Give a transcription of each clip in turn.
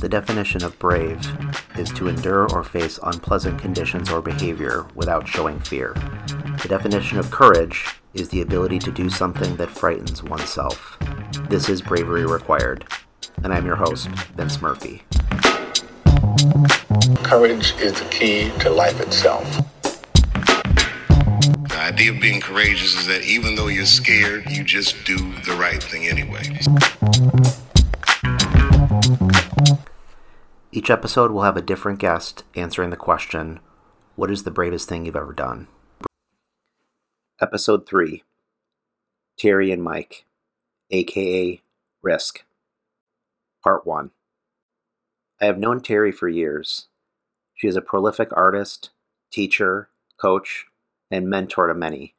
The definition of brave is to endure or face unpleasant conditions or behavior without showing fear. The definition of courage is the ability to do something that frightens oneself. This is Bravery Required, and I'm your host, Vince Murphy. Courage is the key to life itself. The idea of being courageous is that even though you're scared, you just do the right thing anyway. Each episode will have a different guest answering the question What is the bravest thing you've ever done? Episode 3 Terry and Mike, aka Risk. Part 1 I have known Terry for years. She is a prolific artist, teacher, coach, and mentor to many,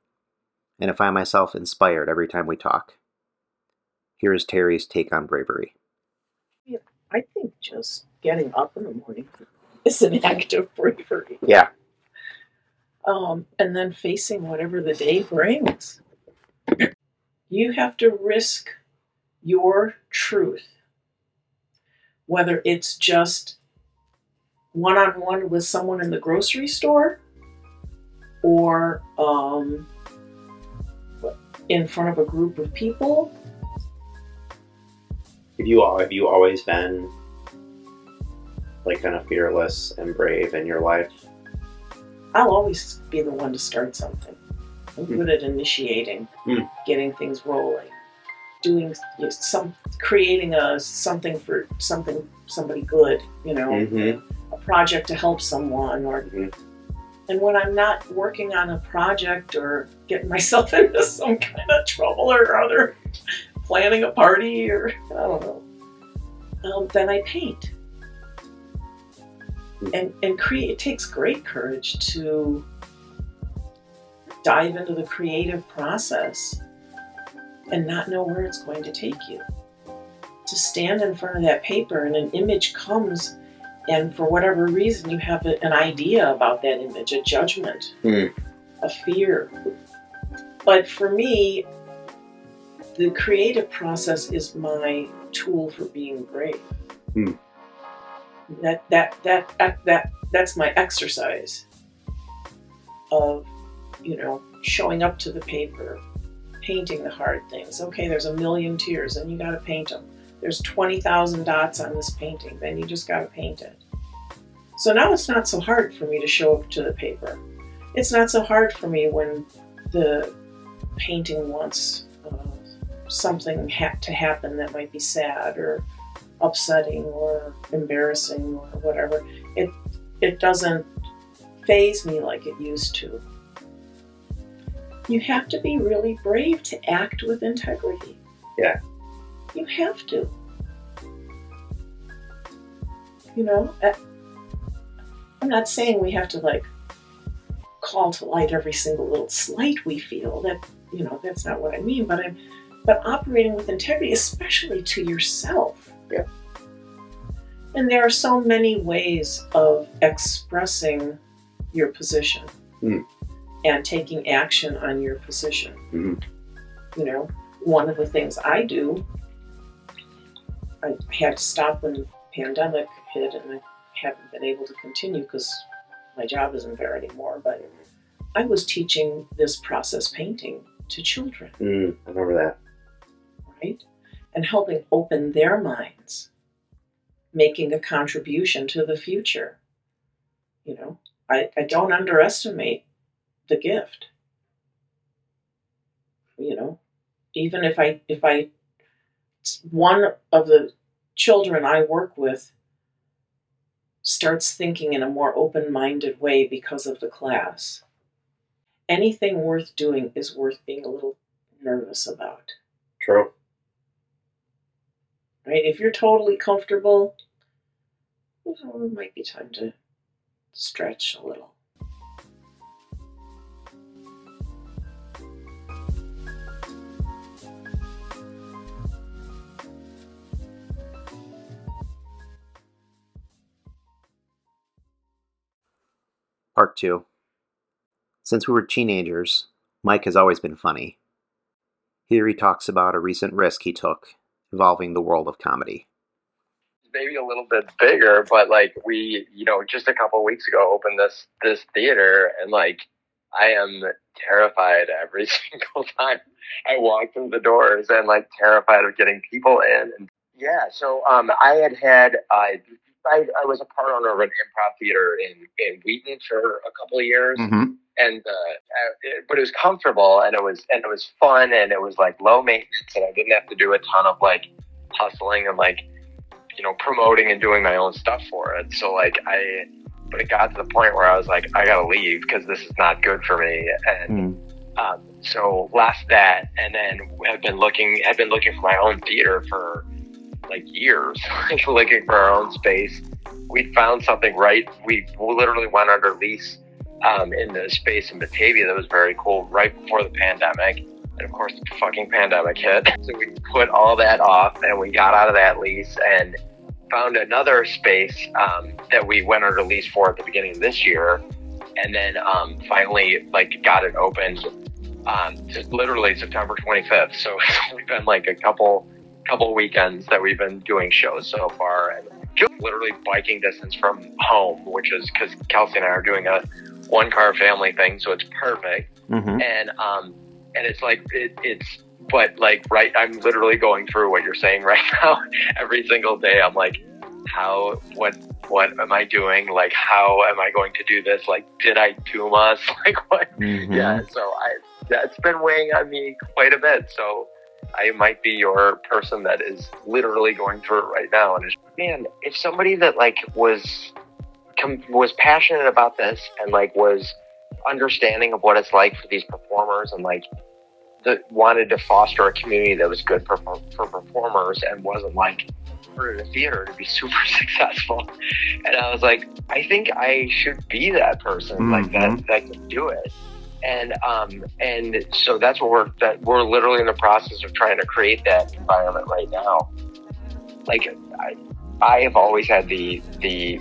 and I find myself inspired every time we talk. Here is Terry's take on bravery. I think just getting up in the morning is an act of bravery. Yeah. Um, and then facing whatever the day brings. You have to risk your truth, whether it's just one on one with someone in the grocery store or um, in front of a group of people. Have you have you always been like kind of fearless and brave in your life? I'll always be the one to start something. I'm good at initiating, Hmm. getting things rolling, doing some, creating a something for something somebody good. You know, Mm-hmm. a project to help someone, or Mhm. and when I'm not working on a project or getting myself into some kind of trouble or other, planning a party or I don't know, um, then I paint. And and create. It takes great courage to dive into the creative process and not know where it's going to take you. To stand in front of that paper and an image comes and for whatever reason you have a- an idea about that image, a judgment, Hmm. a fear. But for me, the creative process is my tool for being brave. Hmm. That, that that that that that's my exercise of you know showing up to the paper, painting the hard things. Okay, there's a million tears, and you got to paint them. There's twenty thousand dots on this painting, then you just got to paint it. So now it's not so hard for me to show up to the paper. It's not so hard for me when the painting wants something ha- to happen that might be sad or upsetting or embarrassing or whatever. It it doesn't faze me like it used to. You have to be really brave to act with integrity. Yeah. You have to. You know, I'm not saying we have to like call to light every single little slight we feel. That you know, that's not what I mean. But I'm, but operating with integrity, especially to yourself. Yeah. And there are so many ways of expressing your position Hmm. and taking action on your position. Mhm. You know, one of the things I do, I had to stop when the pandemic hit, and I haven't been able to continue because my job isn't there anymore. But I was teaching this process painting to children, Mm, I remember that. And helping open their minds, making a contribution to the future. You know, I, I don't underestimate the gift. You know, even if I if I one of the children I work with starts thinking in a more open-minded way because of the class. Anything worth doing is worth being a little nervous about. True. Right? If you're totally comfortable, well, it might be time to stretch a little. Part 2 Since we were teenagers, Mike has always been funny. Here he talks about a recent risk he took involving the world of comedy. maybe a little bit bigger, but like we, you know, just a couple weeks ago opened this this theater, and like I am terrified every single time I walk through the doors, and like terrified of getting people in. And yeah, so um, I had had uh, I, I was a part owner of an improv theater in in Wheaton for a couple of years, Mm-hmm. And uh, it, but it was comfortable and it was and it was fun and it was like low maintenance and I didn't have to do a ton of like hustling and like you know promoting and doing my own stuff for it. So like I, but it got to the point where I was like I gotta leave because this is not good for me and. Um, so left that, and then have been looking have been looking for my own theater for like years, like looking for our own space. We found something right. We literally went under lease um, in the space in Batavia that was very cool right before the pandemic. And of course, the fucking pandemic hit. So we put all that off and we got out of that lease and found another space um, that we went under lease for at the beginning of this year. And then um, finally, like, got it opened um, just literally September 25th. So we've been like a couple couple weekends that we've been doing shows so far, and literally biking distance from home, which is because Kelsey and I are doing a one car family thing, so it's perfect. Mm-hmm. And um, and it's like it, it's but like right, I'm literally going through what you're saying right now. Every single day, I'm like, how what what am I doing? Like, how am I going to do this? Like, did I do us? Like, what? Mm-hmm. Yeah, so I that's been weighing on me quite a bit. So I might be your person that is literally going through it right now. And it's, man, if somebody that like was com- was passionate about this and like was understanding of what it's like for these performers and like that wanted to foster a community that was good for for performers and wasn't like for the theater to be super successful. And I was like, I think I should be that person, like that that can do it. And um and so that's what we're that we're literally in the process of trying to create that environment right now. Like i i have always had the the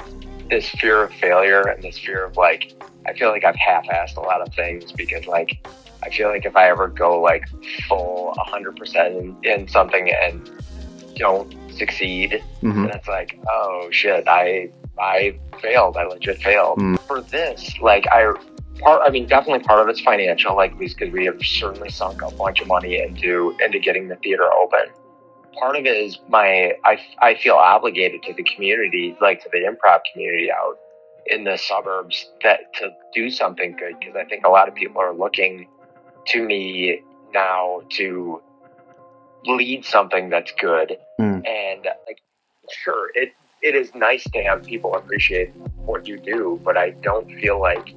this fear of failure and this fear of like i feel like i've half-assed a lot of things because like i feel like if i ever go like full 100% in, in something and don't succeed Mm-hmm. and it's like, oh shit, I I failed. I legit failed. Mm. For this, like I part I mean definitely part of it's financial, like because we have certainly sunk a bunch of money into into getting the theater open. Part of it is my I, I feel obligated to the community, like to the improv community out in the suburbs that to do something good because I think a lot of people are looking to me now to lead something that's good Mm. and like sure it it is nice to have people appreciate what you do but i don't feel like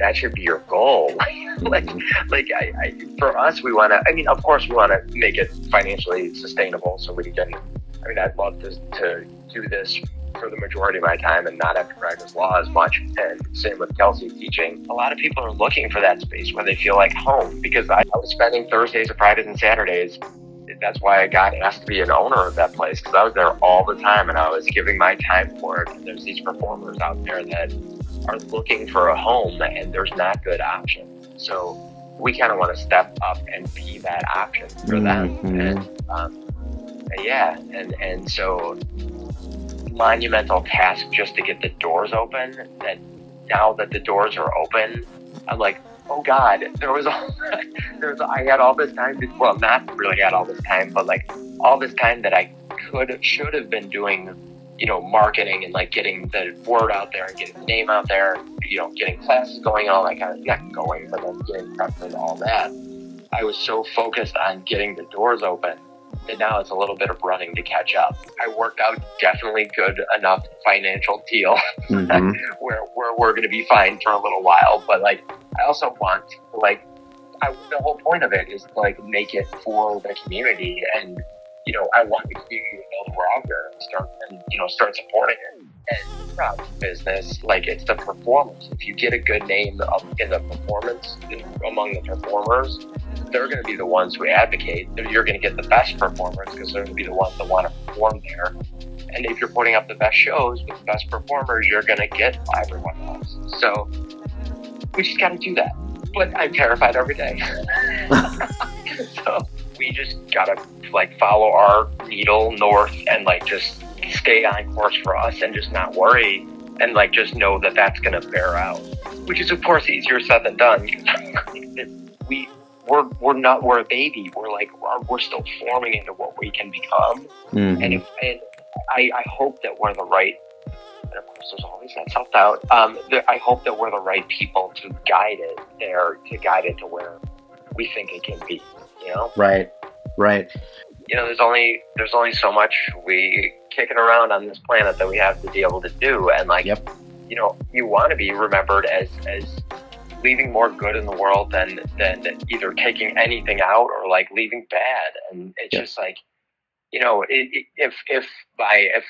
that should be your goal. Like like I, I for us we want to i mean of course we want to make it financially sustainable so we can i mean i'd love to, to do this for the majority of my time and not have to practice law as much and same with kelsey teaching. A lot of people are looking for that space where they feel like home because i, I was spending thursdays and fridays and saturdays. That's why I got asked to be an owner of that place because I was there all the time and I was giving my time for it. There's these performers out there that are looking for a home and there's not good options. So we kind of want to step up and be that option for them. Mhm. And um, yeah, and and so monumental task just to get the doors open. That now that the doors are open, I'm like, oh god, there was all there was I had all this time. To, well, not really had all this time, but like all this time that I could should have been doing, you know, marketing and like getting the word out there and getting the name out there, you know, getting classes going, all that kind of not going, but then getting prepped and all that. I was so focused on getting the doors open that now it's a little bit of running to catch up. I worked out definitely good enough financial deal Mhm. where, where we're going to be fine for a little while. But like, I also want to like, I, the whole point of it is to like make it for the community, and you know, I want the community to know that we're out there and start and you know start supporting it. And the business, like it's the performers. If you get a good name of, in the performance among the performers, they're going to be the ones who advocate. You're going to get the best performers because they're going to be the ones that want to perform there. And if you're putting up the best shows with the best performers, you're going to get everyone else. So we just got to do that. But I'm terrified every day. so we just got to like follow our needle north and like just stay on course for us and just not worry and like just know that that's to bear out, which is of course easier said than done. we we're we're not we're a baby. We're like we're, we're still forming into what we can become, Mhm. and if and I, I hope that we're the right. And of course, there's always that self doubt. Um, I hope that we're the right people to guide it there, to guide it to where we think it can be. You know, Right. Right. you know, there's only there's only so much we kicking around on this planet that we have to be able to do, and like, Yep. you know, you want to be remembered as as leaving more good in the world than than either taking anything out or like leaving bad, and it's Yep. just like, you know, it, it, if if I if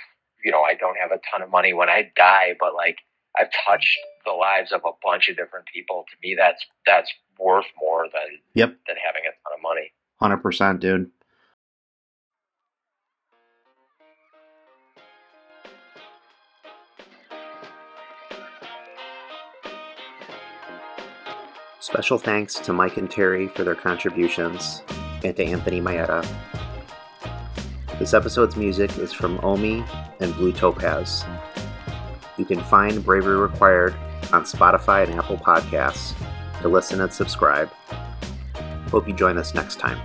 you know I don't have a ton of money when I die, but like I've touched the lives of a bunch of different people. To me, that's that's worth more than Yep. than having a money. Hundred percent, dude. Special thanks to Mike and Terry for their contributions, and to Anthony Maeta. This episode's music is from Omi and Blue Topaz. You can find Bravery Required on Spotify and Apple Podcasts to listen and subscribe. Hope you join us next time.